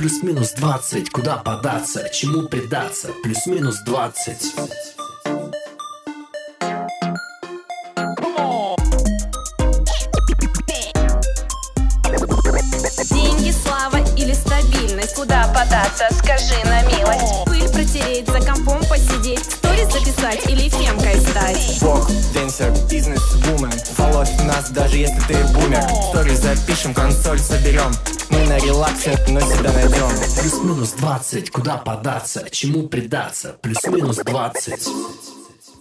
Плюс-минус 20, куда податься, чему предаться? Плюс-минус 20. Даже если ты бумер Стори запишем, консоль соберем Мы на релаксе, но себя найдем Плюс-минус 20, куда податься, чему предаться? Плюс-минус 20.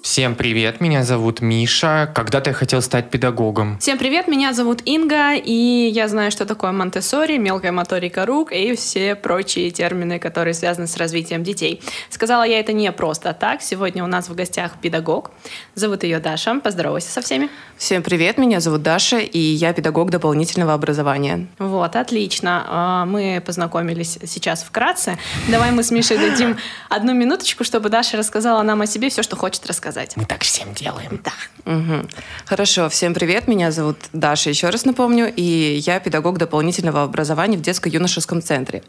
Всем привет, меня зовут Миша. Когда-то я хотел стать педагогом. Всем привет, меня зовут Инга, и я знаю, что такое монте мелкая моторика рук и все прочие термины, которые связаны с развитием детей. Сказала я это не просто так. Сегодня у нас в гостях педагог. Зовут ее Даша. Поздоровайся со всеми. Всем привет, меня зовут Даша, и я педагог дополнительного образования. Вот, отлично. А, Мы познакомились сейчас вкратце. Давай мы с Мишей дадим одну минуточку, чтобы Даша рассказала нам о себе все, что хочет рассказать. Мы так всем делаем. Да. Мгм. Хорошо, всем привет, меня зовут Даша, еще раз напомню, и я педагог дополнительного образования в детско-юношеском центре.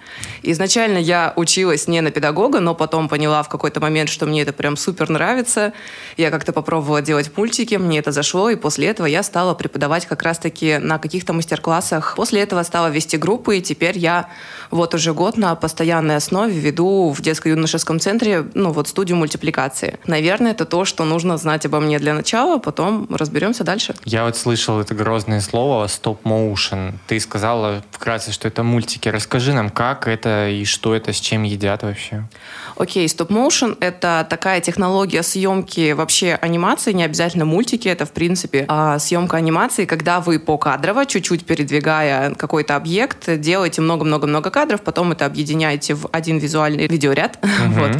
Изначально я училась не на педагога, но потом поняла в какой-то момент, что мне это прям супер нравится. Я как-то попробовала делать мультики, мне это зашло, и после этого я стала преподавать как раз-таки на каких-то мастер-классах. После этого стала вести группы, и теперь я вот уже год на постоянной основе веду в детско-юношеском центре ну, вот студию мультипликации. Наверное, это то, что нужно знать обо мне для начала, потом разберемся дальше. Я вот слышал это грозное слово стоп-моушен. Ты сказала вкратце, что это мультики. Расскажи нам, как это и что это, с чем едят вообще. Окей, стоп-моушен — это такая технология съемки вообще анимации, не обязательно мультики, это, в принципе, а, съемка анимации, когда вы покадрово, чуть-чуть передвигая какой-то объект, делаете много-много-много кадров, потом это объединяете в один визуальный видеоряд, вот,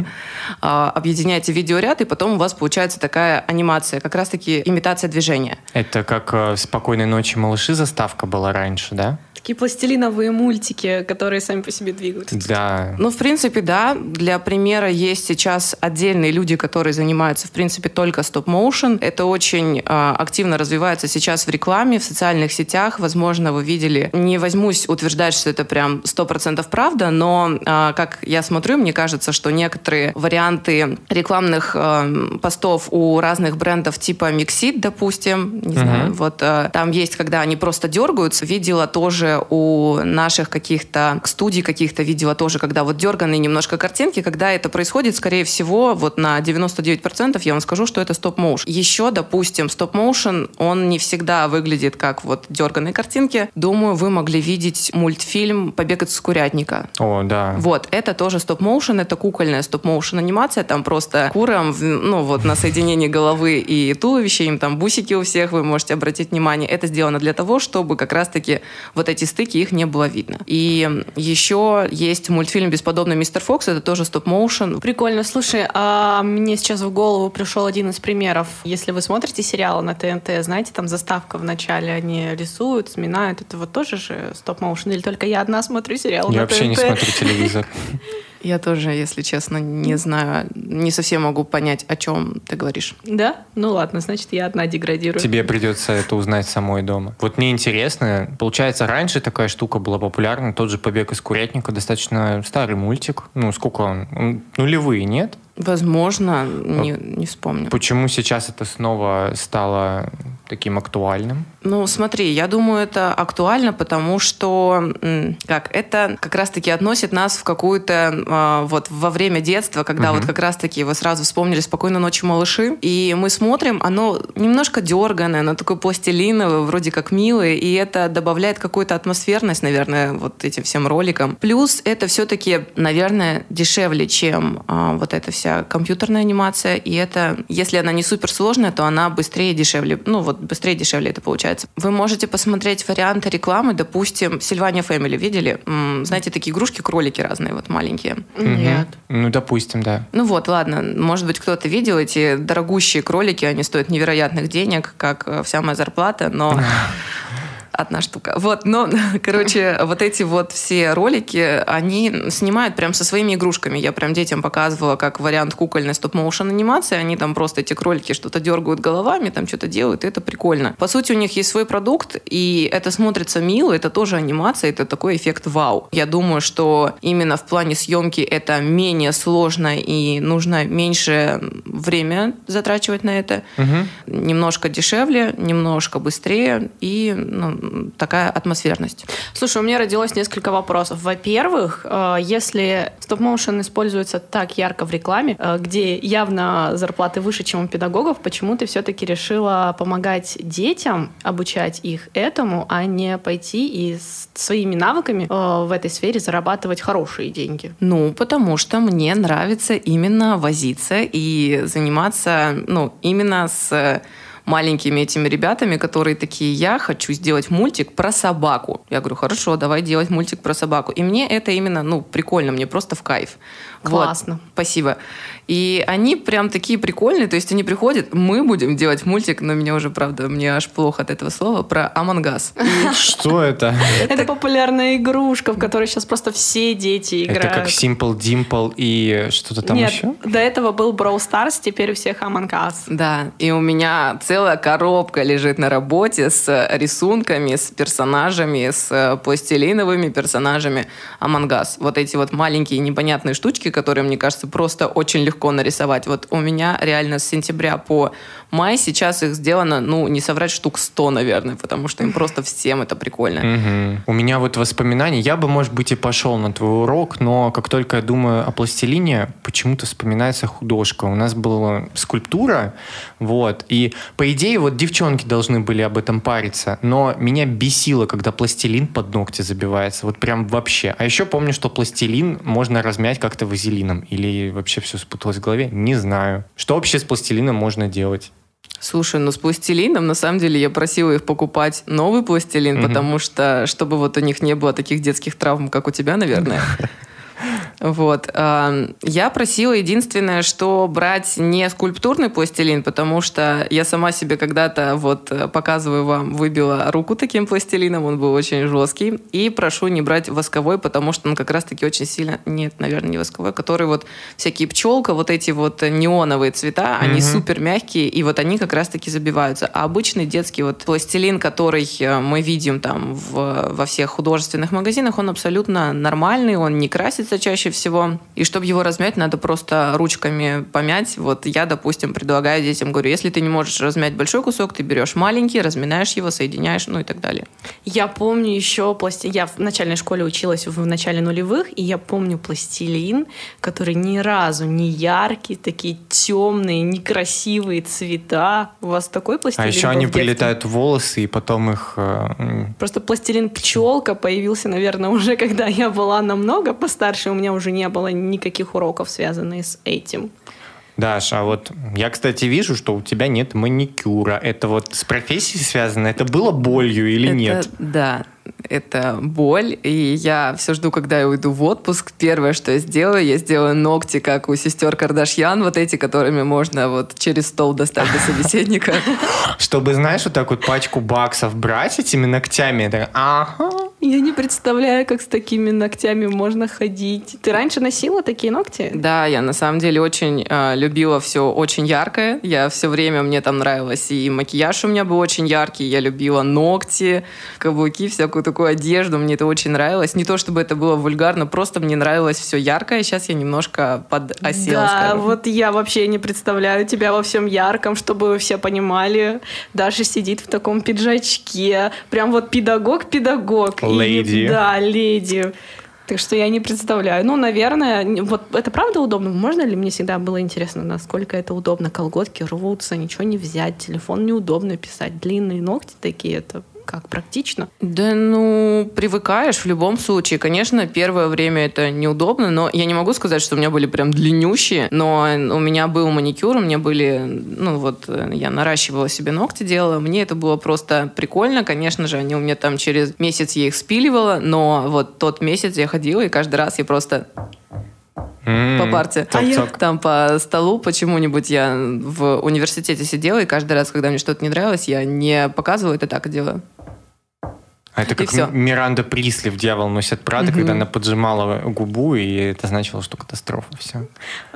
А, объединяете видеоряд, и потом у вас получается такая анимация, как раз-таки имитация движения. Это как э, «Спокойной ночи, малыши» заставка была раньше, да? Такие пластилиновые мультики, которые сами по себе двигаются. Да. Ну, в принципе, да. Для примера есть сейчас отдельные люди, которые занимаются, в принципе, только стоп-моушен. Это очень э, активно развивается сейчас в рекламе, в социальных сетях. Возможно, вы видели. Не возьмусь утверждать, что это прям 100% правда, но, э, как я смотрю, мне кажется, что некоторые варианты рекламных э, постов у разных брендов типа Mixit, допустим, не знаю, вот э, там есть, когда они просто дергаются. Видела тоже у наших каких-то студий, каких-то видела тоже, когда вот дерганые немножко картинки, когда это происходит, скорее всего, вот на 99% я вам скажу, что это стоп-моушен. Еще, допустим, стоп-моушен, он не всегда выглядит как вот дерганые картинки. Думаю, вы могли видеть мультфильм «Побег из курятника». О, да. Вот, это тоже стоп-моушен, это кукольная стоп-моушен анимация, там просто курам, ну вот на соединении головы и туловища, им там бусики у всех, вы можете обратить внимание. Это сделано для того, чтобы как раз-таки вот эти стыки, их не было видно. И еще есть мультфильм «Бесподобный мистер Фокс», это тоже стоп-моушен. Прикольно. Слушай, а мне сейчас в голову пришел один из примеров. Если вы смотрите сериалы на ТНТ, знаете, там заставка в начале, они рисуют, сминают. Это вот тоже же стоп-моушен? Или только я одна смотрю сериалы Я на вообще не ТНТ? смотрю телевизор. Я тоже, если честно, не знаю, не совсем могу понять, о чем ты говоришь. Да? Ну ладно, значит, я одна деградирую. Тебе придется это узнать самой дома. Вот мне интересно, получается, раньше такая штука была популярна, тот же «Побег из курятника», достаточно старый мультик. Ну, сколько он? Он Нулевые, нет? Возможно, не, не вспомню. Почему сейчас это снова стало таким актуальным? Ну, смотри, я думаю, это актуально, потому что, как, это как раз-таки относит нас в какую-то, а, вот, во время детства, когда вот как раз-таки вы сразу вспомнили «Спокойной ночи, малыши», и мы смотрим, оно немножко дерганое, оно такое пластилиновое, вроде как милое, и это добавляет какую-то атмосферность, наверное, вот этим всем роликам. Плюс это все-таки, наверное, дешевле, чем а, вот эта вся компьютерная анимация, и это, если она не суперсложная, то она быстрее и дешевле, ну вот быстрее и дешевле это получается. Вы можете посмотреть варианты рекламы, допустим, Сильвания Фэмили, видели? Знаете, такие игрушки-кролики разные, вот маленькие. Нет. Ну, допустим, да. Ну вот, ладно, может быть, кто-то видел эти дорогущие кролики, они стоят невероятных денег, как э, вся моя зарплата, но Одна штука. Вот, но, короче, вот эти вот все ролики, они снимают прям со своими игрушками. Я прям детям показывала как вариант кукольной стоп-моушен анимации. Они там просто эти кролики что-то дергают головами, там что-то делают, и это прикольно. По сути, у них есть свой продукт, и это смотрится мило, это тоже анимация, это такой эффект вау. Я думаю, что именно в плане съемки это менее сложно и нужно меньше время затрачивать на это. Угу. Немножко дешевле, немножко быстрее и ну, такая атмосферность. Слушай, у меня родилось несколько вопросов. Во-первых, э, если стоп-моушен используется так ярко в рекламе, э, где явно зарплаты выше, чем у педагогов, почему ты все-таки решила помогать детям, обучать их этому, а не пойти и своими навыками э, в этой сфере зарабатывать хорошие деньги? Ну, потому что мне нравится именно возиться и заниматься, ну, именно с маленькими этими ребятами, которые такие, я хочу сделать мультик про собаку. Я говорю, хорошо, давай делать мультик про собаку. И мне это именно, ну, прикольно, мне просто в кайф. Классно. Вот, спасибо. И они прям такие прикольные, то есть они приходят, мы будем делать мультик, но меня уже, правда, мне аж плохо от этого слова, про Амангас. Что это? Это популярная игрушка, в которой сейчас просто все дети играют. Это как Simple Dimple и что-то там Нет, еще? до этого был Brawl Stars, теперь у всех Among Us. Да, и у меня целая коробка лежит на работе с рисунками, с персонажами, с пластилиновыми персонажами Among Us. Вот эти вот маленькие непонятные штучки, которые, мне кажется, просто очень легко нарисовать. Вот у меня реально с сентября по май сейчас их сделано, ну, не соврать, штук 100, наверное, потому что им просто всем это прикольно. У меня вот воспоминания, я бы, может быть, и пошел на твой урок, но как только я думаю о пластилине, почему-то вспоминается художка. У нас была скульптура, вот, и по идее вот девчонки должны были об этом париться, но меня бесило, когда пластилин под ногти забивается, вот прям вообще. А еще помню, что пластилин можно размять как-то вазелином, или вообще все спуталось в голове, не знаю. Что вообще с пластилином можно делать? Слушай, ну с пластилином, на самом деле, я просила их покупать новый пластилин, Мгм. потому что, чтобы вот у них не было таких детских травм, как у тебя, наверное. Вот. а, Я просила единственное, что брать не скульптурный пластилин, потому что я сама себе когда-то, вот э, показываю вам, выбила руку таким пластилином, он был очень жесткий. И прошу не брать восковой, потому что он как раз-таки очень сильно... Нет, наверное, не восковой, который вот всякие пчелка, вот эти вот неоновые цвета, они Мгм. супер мягкие, и вот они как раз-таки забиваются. А обычный детский вот пластилин, который э, мы видим там в- во всех художественных магазинах, он абсолютно нормальный, он не красится чаще всего. И чтобы его размять, надо просто ручками помять. Вот я, допустим, предлагаю детям, говорю, если ты не можешь размять большой кусок, ты берешь маленький, разминаешь его, соединяешь, ну и так далее. Я помню еще пласти... Я в начальной школе училась в начале нулевых, и я помню пластилин, который ни разу не яркий, такие темные, некрасивые цвета. У вас такой пластилин А еще был они прилетают в волосы, и потом их... э, Просто пластилин пчелка появился, наверное, уже когда я была намного постарше, у меня уже не было никаких уроков, связанных с этим. Даш, а вот я, кстати, вижу, что у тебя нет маникюра. Это вот с профессией связано? Это было болью или Это- нет? Да, это боль, и я все жду, когда я уйду в отпуск. Первое, что я сделаю, я сделаю ногти, как у сестер Кардашьян, вот эти, которыми можно вот через стол достать до собеседника. Чтобы, знаешь, вот так вот пачку баксов брать этими ногтями. Так, ага. Я не представляю, как с такими ногтями можно ходить. Ты раньше носила такие ногти? Да, я на самом деле очень э, любила все очень яркое. Я все время, мне там нравилось, и макияж у меня был очень яркий, я любила ногти, каблуки, всякую такую одежду, мне это очень нравилось. Не то, чтобы это было вульгарно, просто мне нравилось все яркое, сейчас я немножко подосела, да, скажем. вот я вообще не представляю тебя во всем ярком, чтобы вы все понимали. Даша сидит в таком пиджачке. Прям вот педагог-педагог. Леди. да, леди. Так что я не представляю. Ну, наверное, вот это правда удобно? Можно ли мне всегда было интересно, насколько это удобно? Колготки рвутся, ничего не взять, телефон неудобно писать, длинные ногти такие, это как практично. Да, ну, привыкаешь в любом случае. Конечно, первое время это неудобно, но я не могу сказать, что у меня были прям длиннющие, но у меня был маникюр, у меня были, ну вот, э, я наращивала себе ногти, делала, мне это было просто прикольно. Конечно же, они у меня там через месяц я их спиливала, но вот тот месяц я ходила, и каждый раз я просто по парте. цок-цок. Там по столу почему-нибудь я в университете сидела, и каждый раз, когда мне что-то не нравилось, я не показывала это так, а делаю. А это как Миранда Присли в «Дьявол носит Прада», когда она поджимала губу, и это значило, что катастрофа. Все.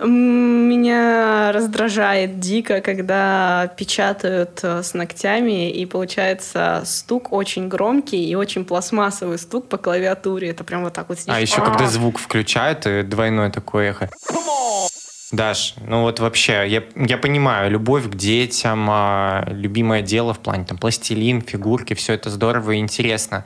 Меня раздражает дико, когда печатают э, с ногтями, и получается стук очень громкий и очень пластмассовый стук по клавиатуре. Это прям вот так вот сидишь. А еще «А». когда звук включают, двойное такое эхо. Даш, ну вот вообще, я, я понимаю, любовь к детям, а, любимое дело в плане там пластилин, фигурки, все это здорово и интересно.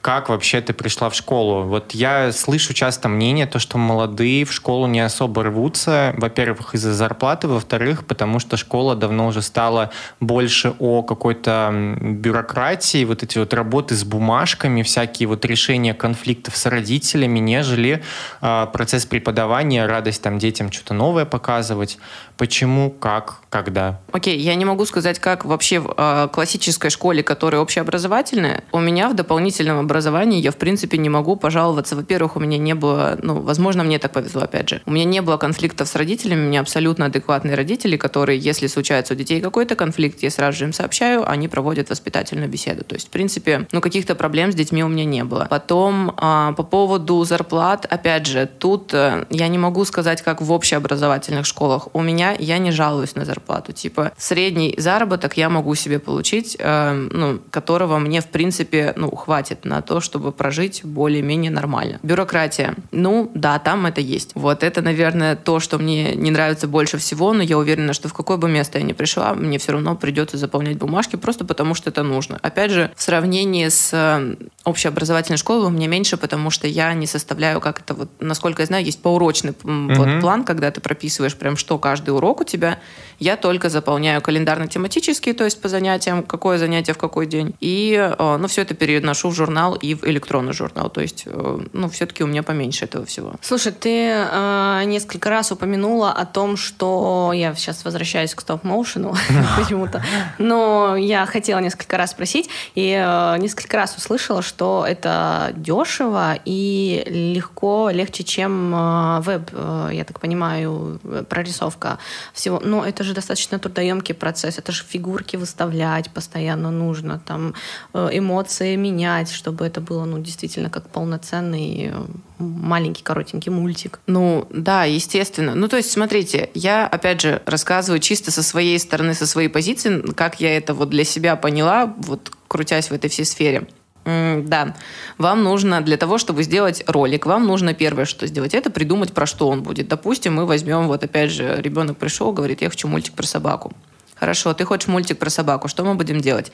Как вообще ты пришла в школу? Вот я слышу часто мнение, то, что молодые в школу не особо рвутся. Во-первых, из-за зарплаты, во-вторых, потому что школа давно уже стала больше о какой-то бюрократии, вот эти вот работы с бумажками, всякие вот решения конфликтов с родителями, нежели а, процесс преподавания, радость там детям что-то новое показывать. Почему, как, когда? Окей, я не могу сказать, как вообще в э, классической школе, которая общеобразовательная, у меня в дополнительном образовании я, в принципе, не могу пожаловаться. Во-первых, у меня не было, ну, возможно, мне так повезло, опять же. У меня не было конфликтов с родителями, у меня абсолютно адекватные родители, которые, если случается у детей какой-то конфликт, я сразу же им сообщаю, они проводят воспитательную беседу. То есть, в принципе, ну, каких-то проблем с детьми у меня не было. Потом, а, по поводу зарплат, опять же, тут э, я не могу сказать, как в общеобразовательных школах. У меня я не жалуюсь на зарплату. Типа, средний заработок я могу себе получить, э, ну, которого мне, в принципе, ну, хватит на то, чтобы прожить более-менее нормально. Бюрократия. Ну, да, там это есть. Вот это, наверное, то, что мне не нравится больше всего, но я уверена, что в какое бы место я ни пришла, мне все равно придется заполнять бумажки, просто потому что это нужно. Опять же, в сравнении с э, общеобразовательной школой у меня меньше, потому что я не составляю, как это вот, насколько я знаю, есть поурочный м, вот план, когда ты прописываешь прям, что каждый урок у тебя. Я только заполняю календарно-тематический, то есть по занятиям, какое занятие в какой день. И, э, ну, все это переношу в журнал и в электронный журнал. То есть, э, ну, все-таки у меня поменьше этого всего. Слушай, ты э, несколько раз упомянула о том, что я сейчас возвращаюсь к стоп-моушену почему-то, но я хотела несколько раз спросить и э, несколько раз услышала, что это дешево и легко, легче, чем э, веб, э, я так понимаю, э, прорисовка всего. Но это же достаточно трудоемкий процесс, это же фигурки выставлять постоянно нужно, там э, эмоции менять, чтобы это было, ну, действительно как полноценный э, маленький коротенький мультик. Ну, да, естественно. Ну, то есть, смотрите, я, опять же, рассказываю чисто со своей стороны, со своей позиции, как я это вот для себя поняла, вот крутясь в этой всей сфере. Да, вам нужно для того, чтобы сделать ролик, вам нужно первое, что сделать, это придумать, про что он будет. Допустим, мы возьмем, вот опять же, ребенок пришел, говорит, я хочу мультик про собаку. Хорошо, ты хочешь мультик про собаку, что мы будем делать?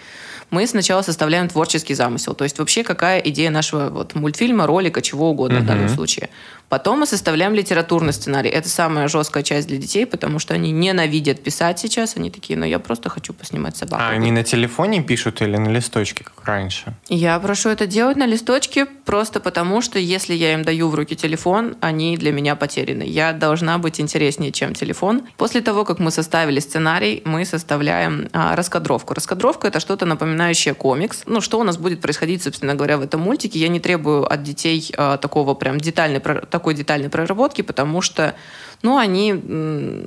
Мы сначала составляем творческий замысел, то есть вообще какая идея нашего вот, мультфильма, ролика, чего угодно в данном случае. Потом мы составляем литературный сценарий. Это самая жесткая часть для детей, потому что они ненавидят писать сейчас. Они такие, ну я просто хочу поснимать собаку. А они на телефоне пишут или на листочке, как раньше? Я прошу это делать на листочке просто потому, что если я им даю в руки телефон, они для меня потеряны. Я должна быть интереснее, чем телефон. После того, как мы составили сценарий, мы составляем а, раскадровку. Раскадровка — это что-то напоминающее комикс. Ну, что у нас будет происходить, собственно говоря, в этом мультике. Я не требую от детей а, такого прям детальной, такой детальной проработки, потому что ну, они,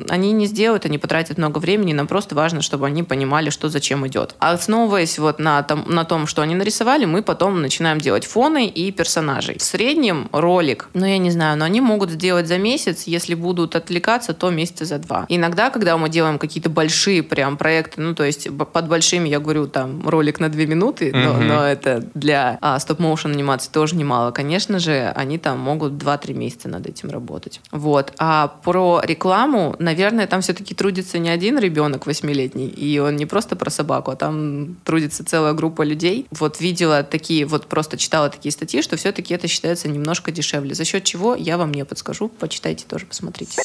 они не сделают, они потратят много времени, нам просто важно, чтобы они понимали, что зачем идет. А Основываясь вот на том, на том, что они нарисовали, мы потом начинаем делать фоны и персонажей. В среднем ролик, ну, я не знаю, но они могут сделать за месяц, если будут отвлекаться, то месяца за два. Иногда, когда мы делаем какие-то большие прям проекты, ну, то есть под большими, я говорю, там, ролик на две минуты, но, Мгм. но это для а, стоп-моушен анимации тоже немало. Конечно же, они там могут 2-3 месяца над этим работать. Вот. А про рекламу, наверное, там все-таки трудится не один ребенок восьмилетний, и он не просто про собаку, а там трудится целая группа людей. Вот видела такие, вот просто читала такие статьи, что все-таки это считается немножко дешевле. За счет чего, я вам не подскажу. Почитайте тоже, посмотрите.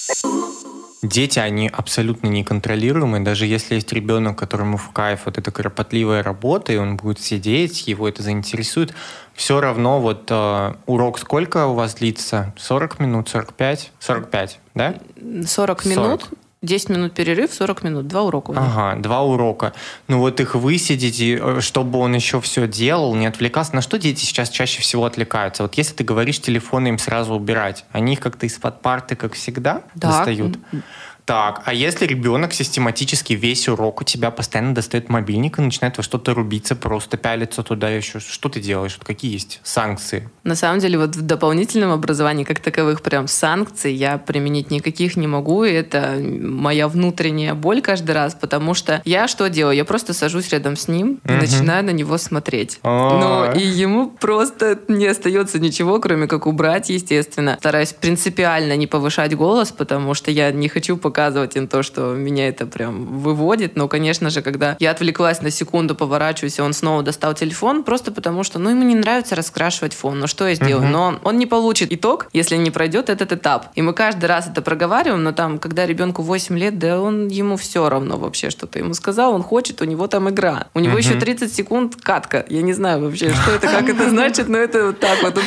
Дети, они абсолютно неконтролируемые. Даже если есть ребенок, которому в кайф вот эта кропотливая работа, и он будет сидеть, его это заинтересует, все равно вот э, урок сколько у вас длится? 40 минут, 45? 45, да? 40 минут, 40. 10 минут перерыв, 40 минут, два урока. Ага, два урока. Ну вот их высидите, э, чтобы он еще все делал, не отвлекался. На что дети сейчас чаще всего отвлекаются? Вот если ты говоришь телефоны им сразу убирать, они их как-то из-под парты, как всегда, Да. достают? Так, а если ребенок систематически весь урок у тебя постоянно достает мобильник и начинает во что-то рубиться, просто пялиться туда еще, что ты делаешь? Вот какие есть санкции? На самом деле, вот в дополнительном образовании как таковых прям санкций я применить никаких не могу, и это моя внутренняя боль каждый раз, потому что я что делаю? Я просто сажусь рядом с ним и Мгм. начинаю на него смотреть. А. Ну, и ему просто не остается ничего, кроме как убрать, естественно. Стараюсь принципиально не повышать голос, потому что я не хочу показывать им то, что меня это прям выводит. Но, конечно же, когда я отвлеклась на секунду, поворачиваюсь, и он снова достал телефон, просто потому что, ну, ему не нравится раскрашивать фон. Ну, что я сделаю? Мгм. Но он не получит итог, если не пройдет этот этап. И мы каждый раз это проговариваем, но там, когда ребенку 8 лет, да он ему все равно вообще, что ты ему сказал, он хочет, у него там игра. У него Мгм. еще 30 секунд катка. Я не знаю вообще, что это, как это значит, но это вот так вот.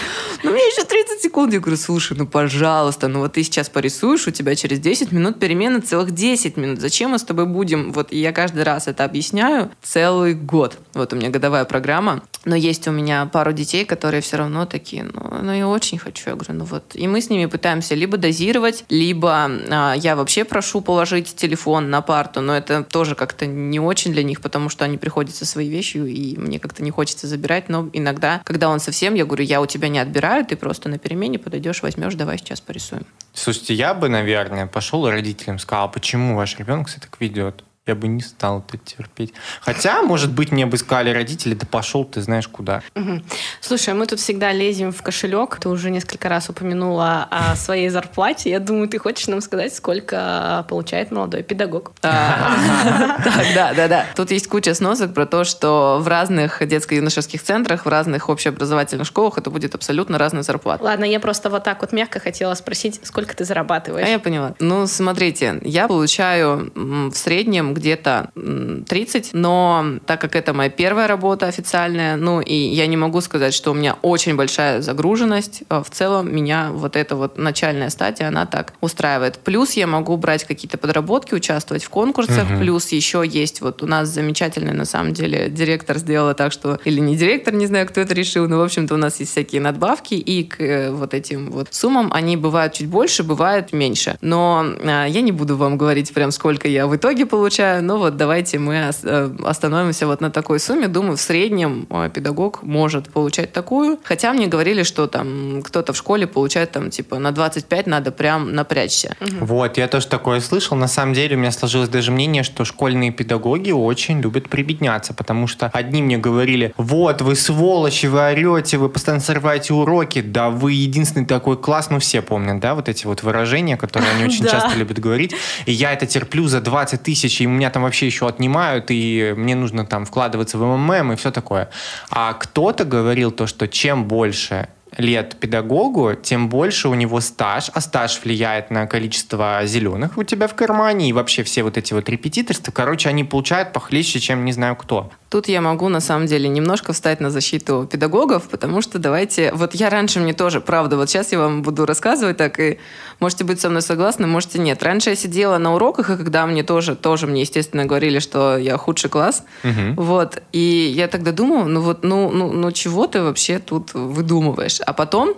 Ну, мне еще 30 секунд. Я говорю, слушай, ну, пожалуйста, ну вот ты сейчас порисуешь, у тебя через 10 минут перемена целых 10 минут. Зачем мы с тобой будем? Вот я каждый раз это объясняю целый год. Вот у меня годовая программа. Но есть у меня пару детей, которые все равно такие, ну, ну я очень хочу. Я говорю, ну вот. И мы с ними пытаемся либо дозировать, либо а, я вообще прошу положить телефон на парту, но это тоже как-то не очень для них, потому что они приходят со своей вещью, и мне как-то не хочется забирать. Но иногда, когда он совсем, я говорю, я у тебя не отбираю, ты просто на перемене подойдешь, возьмешь, давай сейчас порисуем. Слушайте, я бы, наверное, пошел и родителям сказал, почему ваш ребенок себя так ведет. Я бы не стал это терпеть. Хотя, может быть, мне бы сказали родители, да пошел ты знаешь куда. Мгм. Слушай, мы тут всегда лезем в кошелек. Ты уже несколько раз упомянула о своей зарплате. Я думаю, ты хочешь нам сказать, сколько получает молодой педагог. Да, да, да. Тут есть куча сносок про то, что в разных детско-юношеских центрах, в разных общеобразовательных школах это будет абсолютно разная зарплата. Ладно, я просто вот так вот мягко хотела спросить, сколько ты зарабатываешь? А я поняла. Ну, смотрите, я получаю в среднем где-то м, 30, но так как это моя первая работа официальная, ну, и я не могу сказать, что у меня очень большая загруженность, а в целом меня вот эта вот начальная стадия, она так устраивает. Плюс я могу брать какие-то подработки, участвовать в конкурсах, Мгм. плюс еще есть вот у нас замечательный, на самом деле, директор сделала так, что, или не директор, не знаю, кто это решил, но, в общем-то, у нас есть всякие надбавки, и к э, вот этим вот суммам они бывают чуть больше, бывают меньше. Но э, я не буду вам говорить прям, сколько я в итоге получаю, но вот давайте мы э, остановимся вот на такой сумме. Думаю, в среднем э, педагог может получать такую. Хотя мне говорили, что там кто-то в школе получает там типа на 25 надо прям напрячься. Вот, я тоже такое слышал. На самом деле у меня сложилось даже мнение, что школьные педагоги очень любят прибедняться, потому что одни мне говорили, вот, вы сволочи, вы орете, вы постоянно срываете уроки, да вы единственный такой класс, ну все помнят, да, вот эти вот выражения, которые они очень часто любят говорить, и я это терплю за 20 тысяч, и меня там вообще еще отнимают, и мне нужно там вкладываться в МММ и все такое. А кто-то говорил то, что чем больше лет педагогу, тем больше у него стаж, а стаж влияет на количество зеленых у тебя в кармане и вообще все вот эти вот репетиторства. Короче, они получают похлеще, чем не знаю кто. Тут я могу, на самом деле, немножко встать на защиту педагогов, потому что давайте... Вот я раньше мне тоже, правда, вот сейчас я вам буду рассказывать так, и можете быть со мной согласны, можете нет. Раньше я сидела на уроках, и когда мне тоже, тоже мне, естественно, говорили, что я худший класс, Мгм. вот, и я тогда думала, ну вот, ну, ну, ну чего ты вообще тут выдумываешь? А потом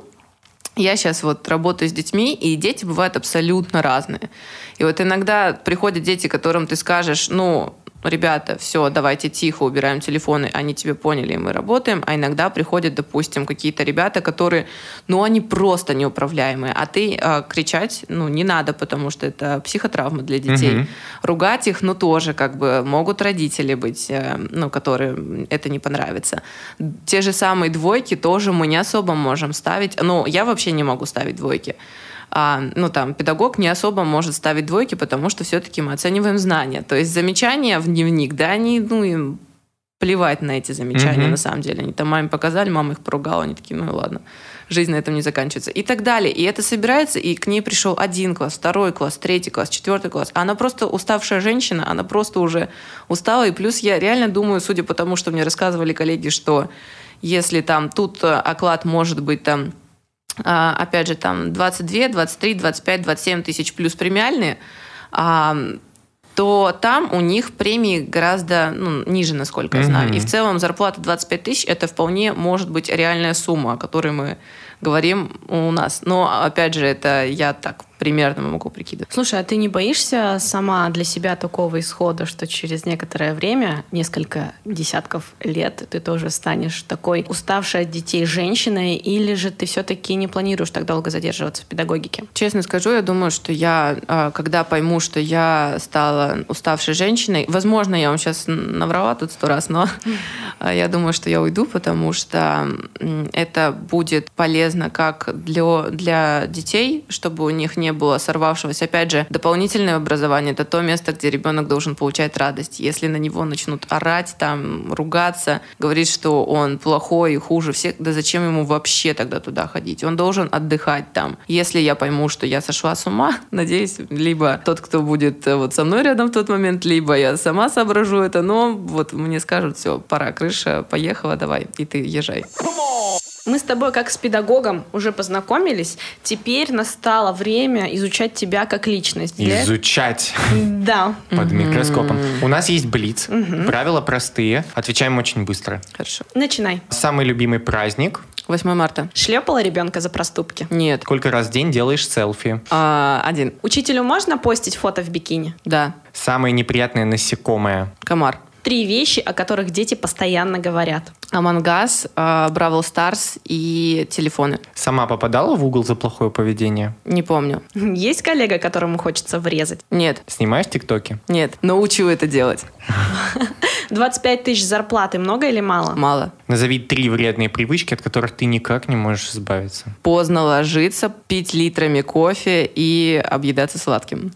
я сейчас вот работаю с детьми, и дети бывают абсолютно разные. И вот иногда приходят дети, которым ты скажешь, ну, ребята, все, давайте тихо, убираем телефоны, они тебе поняли, и мы работаем. А иногда приходят, допустим, какие-то ребята, которые, ну, они просто неуправляемые, а ты э, кричать, ну, не надо, потому что это психотравма для детей. Мгм. Ругать их, ну, тоже как бы могут родители быть, э, ну, которые это не понравится. Те же самые двойки тоже мы не особо можем ставить. Ну, я вообще не могу ставить двойки. А, ну, там, педагог не особо может ставить двойки, потому что все-таки мы оцениваем знания. То есть замечания в дневник, да, они, ну, им плевать на эти замечания, Мгм. на самом деле. Они там маме показали, мама их поругала, они такие, ну и ладно, жизнь на этом не заканчивается. И так далее. И это собирается, и к ней пришел один класс, второй класс, третий класс, четвертый класс. Она просто уставшая женщина, она просто уже устала. И плюс я реально думаю, судя по тому, что мне рассказывали коллеги, что если там тут э, оклад может быть там опять же, там 22, 23, 25, 27 тысяч плюс премиальные, а, то там у них премии гораздо ну, ниже, насколько я знаю. Мгм. И в целом зарплата 25 тысяч – это вполне может быть реальная сумма, о которой мы говорим у нас. Но, опять же, это я так примерно могу прикидывать. Слушай, а ты не боишься сама для себя такого исхода, что через некоторое время, несколько десятков лет, ты тоже станешь такой уставшей от детей женщиной, или же ты все-таки не планируешь так долго задерживаться в педагогике? Честно скажу, я думаю, что я, а, когда пойму, что я стала уставшей женщиной, возможно, я вам сейчас наврала тут сто раз, но я думаю, что я уйду, потому что это будет полезно как для, для детей, чтобы у них не было сорвавшегося. Опять же, дополнительное образование — это то место, где ребенок должен получать радость. Если на него начнут орать, там, ругаться, говорить, что он плохой и хуже всех, да зачем ему вообще тогда туда ходить? Он должен отдыхать там. Если я пойму, что я сошла с ума, надеюсь, либо тот, кто будет э, вот со мной рядом в тот момент, либо я сама соображу это, но вот мне скажут, все, пора, крыша, поехала, давай, и ты езжай. Мы с тобой как с педагогом уже познакомились. Теперь настало время изучать тебя как личность. Для... Изучать. Да. Под микроскопом. У нас есть блиц. Правила простые. Отвечаем очень быстро. Хорошо. Начинай. Самый любимый праздник. 8 марта. Шлепала ребенка за проступки? Нет. Сколько раз в день делаешь селфи? А, один. Учителю можно постить фото в бикини? Да. Самое неприятное насекомое? Комар. Три вещи, о которых дети постоянно говорят. Амангас, Бравл Старс и телефоны. Сама попадала в угол за плохое поведение? Не помню. Есть коллега, которому хочется врезать? Нет. Снимаешь тиктоки? Нет. Научу это делать. 25 тысяч зарплаты много или мало? Мало. Назови три вредные привычки, от которых ты никак не можешь избавиться. Поздно ложиться, пить литрами кофе и объедаться сладким.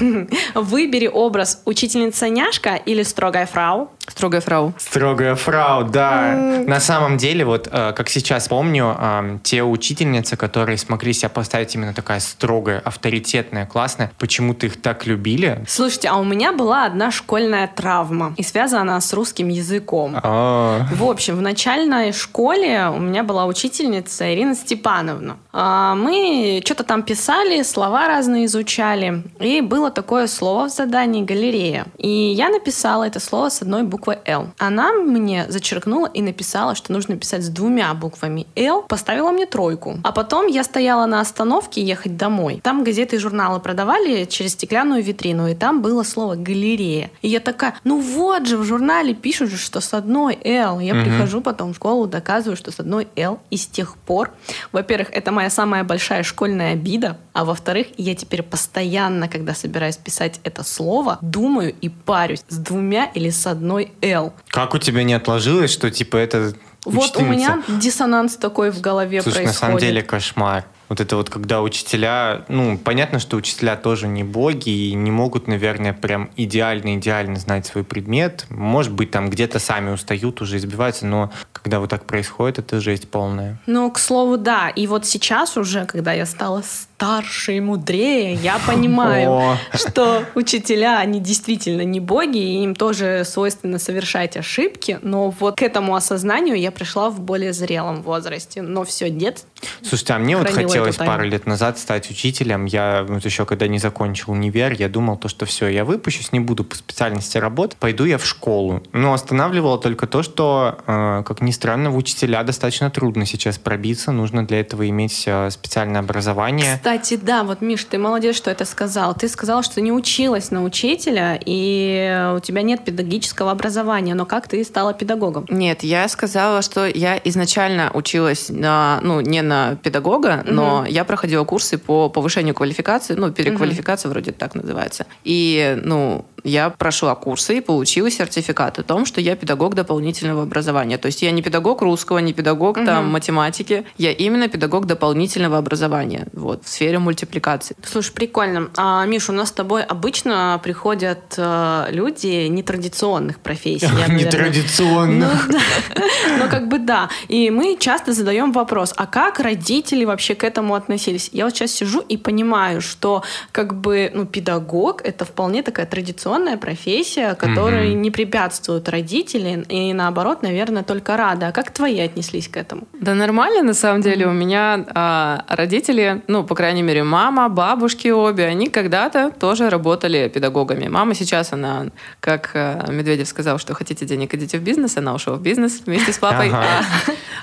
Выбери образ учительница-няшка или строгая фрау? Строгая фрау. Строгая фрау, да. На самом деле, вот э, как сейчас помню, те учительницы, которые смогли себя поставить именно такая строгая, авторитетная, классная, почему-то их так любили. Слушайте, а у меня была одна школьная травма, и связана она с русским языком. А. В общем, в начальной школе у меня была учительница Ирина Степановна. А, мы что-то там писали, слова разные изучали, и было такое слово в задании «галерея». И я написала это слово с одной буквой «Л». Она мне зачеркнула и написала, что нужно писать с двумя буквами «Л», поставила мне тройку. А потом я стояла на остановке ехать домой. Там газеты и журналы продавали через стеклянную витрину, и там было слово «галерея». И я такая, ну вот же, в журнале пишут же, что с одной «Л». Я угу. прихожу потом в школу, доказываю, что с одной «Л». И с тех пор, во-первых, это моя самая большая школьная обида, а во-вторых, я теперь постоянно, когда собираюсь писать это слово, думаю и парюсь с двумя или с одной «Л». Как у тебя не отложилось, что типа это вот у меня диссонанс такой в голове Слушай, происходит. на самом деле кошмар. Вот это вот, когда учителя, ну, понятно, что учителя тоже не боги и не могут, наверное, прям идеально-идеально знать свой предмет. Может быть, там где-то сами устают, уже избиваются, но когда вот так происходит, это жесть полная. Ну, к слову, да. И вот сейчас уже, когда я стала старше и мудрее, я понимаю, что учителя, они действительно не боги, и им тоже свойственно совершать ошибки, но вот к этому осознанию я пришла в более зрелом возрасте. Но все, дед Слушайте, а мне вот хотелось пару лет назад стать учителем. Я вот еще когда не закончил универ, я думал то, что все, я выпущусь, не буду по специальности работать, пойду я в школу. Но останавливало только то, что, э, как ни странно, в учителя достаточно трудно сейчас пробиться. Нужно для этого иметь э, специальное образование. Кстати, да, вот, Миш, ты молодец, что это сказал. Ты сказал, что не училась на учителя, и у тебя нет педагогического образования. Но как ты стала педагогом? Нет, я сказала, что я изначально училась на, ну, не на педагога, но угу. я проходила курсы по повышению квалификации, ну, переквалификация угу. вроде так называется. И, ну, я прошла курсы и получила сертификат о том, что я педагог дополнительного образования. То есть я не педагог русского, не педагог угу. там математики, я именно педагог дополнительного образования вот, в сфере мультипликации. Слушай, прикольно. А, Миша, у нас с тобой обычно приходят э, люди нетрадиционных профессий. Нетрадиционных. Ну, ну, как бы да. И мы часто задаем вопрос, а как родители вообще к этому относились? Я вот сейчас сижу и понимаю, что как бы ну, педагог — это вполне такая традиционная профессия, которой mm-hmm. не препятствуют родители, и наоборот, наверное, только рада. Как твои отнеслись к этому? Да нормально, на самом деле. У меня а, родители, ну, по крайней мере, мама, бабушки обе, они когда-то тоже работали педагогами. Мама сейчас, она, как а, Медведев сказал, что хотите денег, идите в бизнес, она ушла в бизнес вместе с папой. Ага.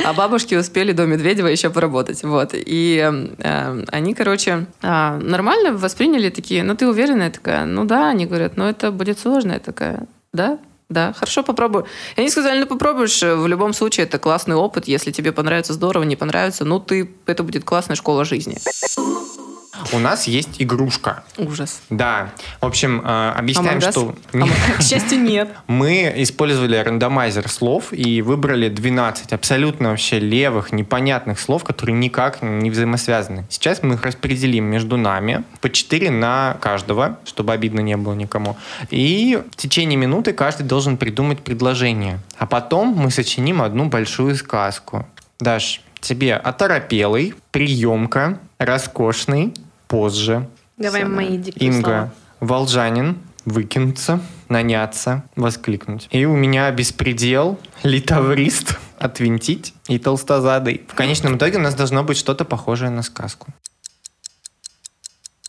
А, а бабушки успели до Медведева еще поработать. Вот. И э, они, короче, а, нормально восприняли такие, ну, ты уверена? Я такая, ну да. Они говорят, ну, это будет сложно. Я такая, да? Да, хорошо, попробую. И они сказали, ну попробуешь, в любом случае это классный опыт, если тебе понравится, здорово, не понравится, ну ты, это будет классная школа жизни. У нас есть игрушка. Ужас. Да. В общем, э, объясняем, что К счастью, нет. мы использовали рандомайзер слов и выбрали 12 абсолютно вообще левых, непонятных слов, которые никак не взаимосвязаны. Сейчас мы их распределим между нами по 4 на каждого, чтобы обидно не было никому. И в течение минуты каждый должен придумать предложение. А потом мы сочиним одну большую сказку. Даш, тебе оторопелый, приемка, роскошный, позже. Давай Всё, мои диктуй Инга, слова. волжанин, выкинуться, наняться, воскликнуть. И у меня беспредел, литаврист, отвинтить и толстозадый. В конечном итоге у нас должно быть что-то похожее на сказку.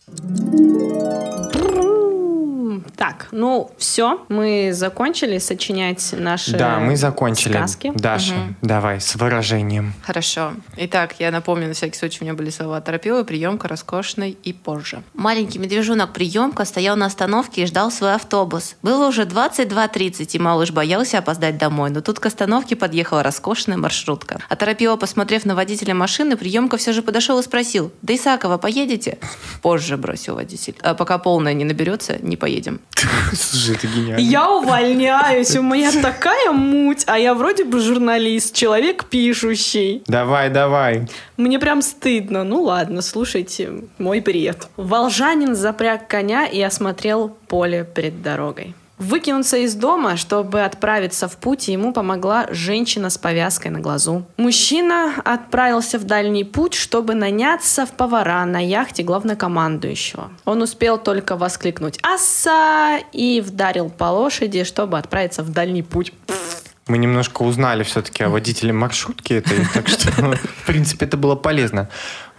М, Так, ну все, мы закончили сочинять наши да, мы закончили. сказки. Даша, давай, с выражением. Хорошо. Итак, я напомню, на всякий случай у меня были слова торопила, приемка, роскошный и позже. Маленький медвежонок приемка стоял на остановке и ждал свой автобус. Было уже 22.30, и малыш боялся опоздать домой, но тут к остановке подъехала роскошная маршрутка. А торопила, посмотрев на водителя машины, приемка все же подошел и спросил, «До Исакова поедете?» «Позже», — бросил водитель. «А пока полная не наберется, не поедем». Слушай, это гениально. Я увольняюсь, у меня такая муть, а я вроде бы журналист, человек пишущий. Давай, давай. Мне прям стыдно. Ну ладно, слушайте мой бред. Волжанин запряг коня и осмотрел поле перед дорогой. Выкинуться из дома, чтобы отправиться в путь, ему помогла женщина с повязкой на глазу. Мужчина отправился в дальний путь, чтобы наняться в повара на яхте главнокомандующего. Он успел только воскликнуть «Аса!» и вдарил по лошади, чтобы отправиться в дальний путь. Мы немножко узнали все-таки о водителе маршрутки этой, так что, в принципе, это было полезно.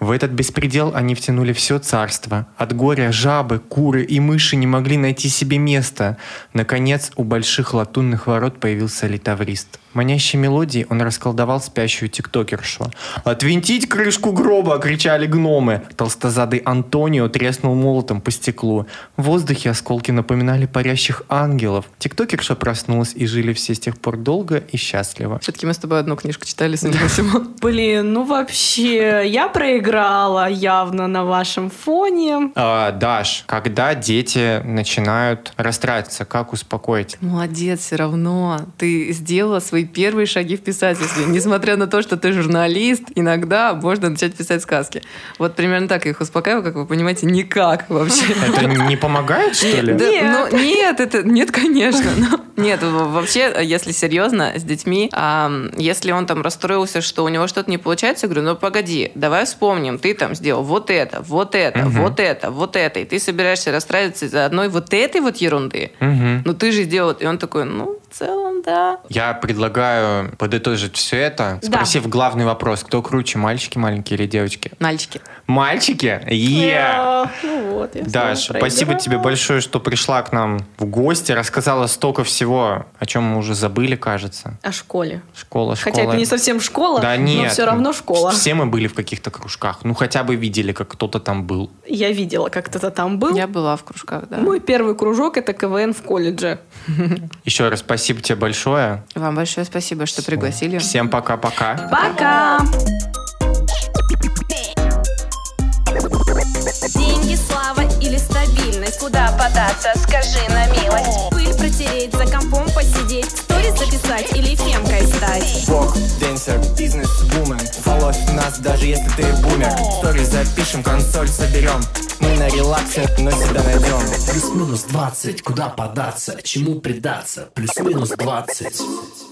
В этот беспредел они втянули все царство. От горя жабы, куры и мыши не могли найти себе места. Наконец, у больших латунных ворот появился литаврист. Манящей мелодией он расколдовал спящую тиктокершу. «Отвинтить крышку гроба!» — кричали гномы. Толстозадый Антонио треснул молотом по стеклу. В воздухе осколки напоминали парящих ангелов. Тиктокерша проснулась, и жили все с тех пор долго и счастливо. Все-таки мы с тобой одну книжку читали, судя по всему. Блин, ну вообще, я проиграла явно на вашем фоне. А, Даш, когда дети начинают расстраиваться, как успокоить? Молодец, все равно. Ты сделала свои первые шаги в писательстве. Несмотря на то, что ты журналист, иногда можно начать писать сказки. Вот примерно так я их успокаиваю, как вы понимаете, никак вообще. Это не помогает, что ли? Да, Нет. ну, нет, это нет, конечно. но- нет, вообще, если серьезно, с детьми, ам, если он там расстроился, что у него что-то не получается, я говорю, ну погоди, давай вспомним, ты там сделал вот это, вот это, вот это, вот это, и ты собираешься расстраиваться из-за одной вот этой вот ерунды. Мгм. Ну ты же сделал, и он такой, ну в целом да. Я предлагаю подытожить все это, Да. спросив главный вопрос. Кто круче, мальчики маленькие или девочки? Мальчики. Мальчики? Е! А, Ну вот, я Даш, спасибо тебе большое, что пришла к нам в гости, рассказала столько всего, о чем мы уже забыли, кажется. О школе. Школа, школа. Хотя это не совсем школа, Да но нет. все равно школа. Все мы были в каких-то кружках. Ну, хотя бы видели, как кто-то там был. Я видела, как кто-то там был. Я была в кружках, да. Мой первый кружок это КВН в колледже. Еще раз спасибо тебе большое. Вам большое спасибо, что пригласили. Всем пока-пока. Пока! Деньги, слава или стабильность Куда податься, скажи на милость Пыль протереть, за компом посидеть Сторис записать или фемкой стать Бог, денсер, бизнес-вумен Волос в нас, даже если ты бумер Стори запишем, консоль соберем Мы на релаксе, но себя найдем Плюс-минус 20, куда податься, чему предаться? Плюс-минус 20.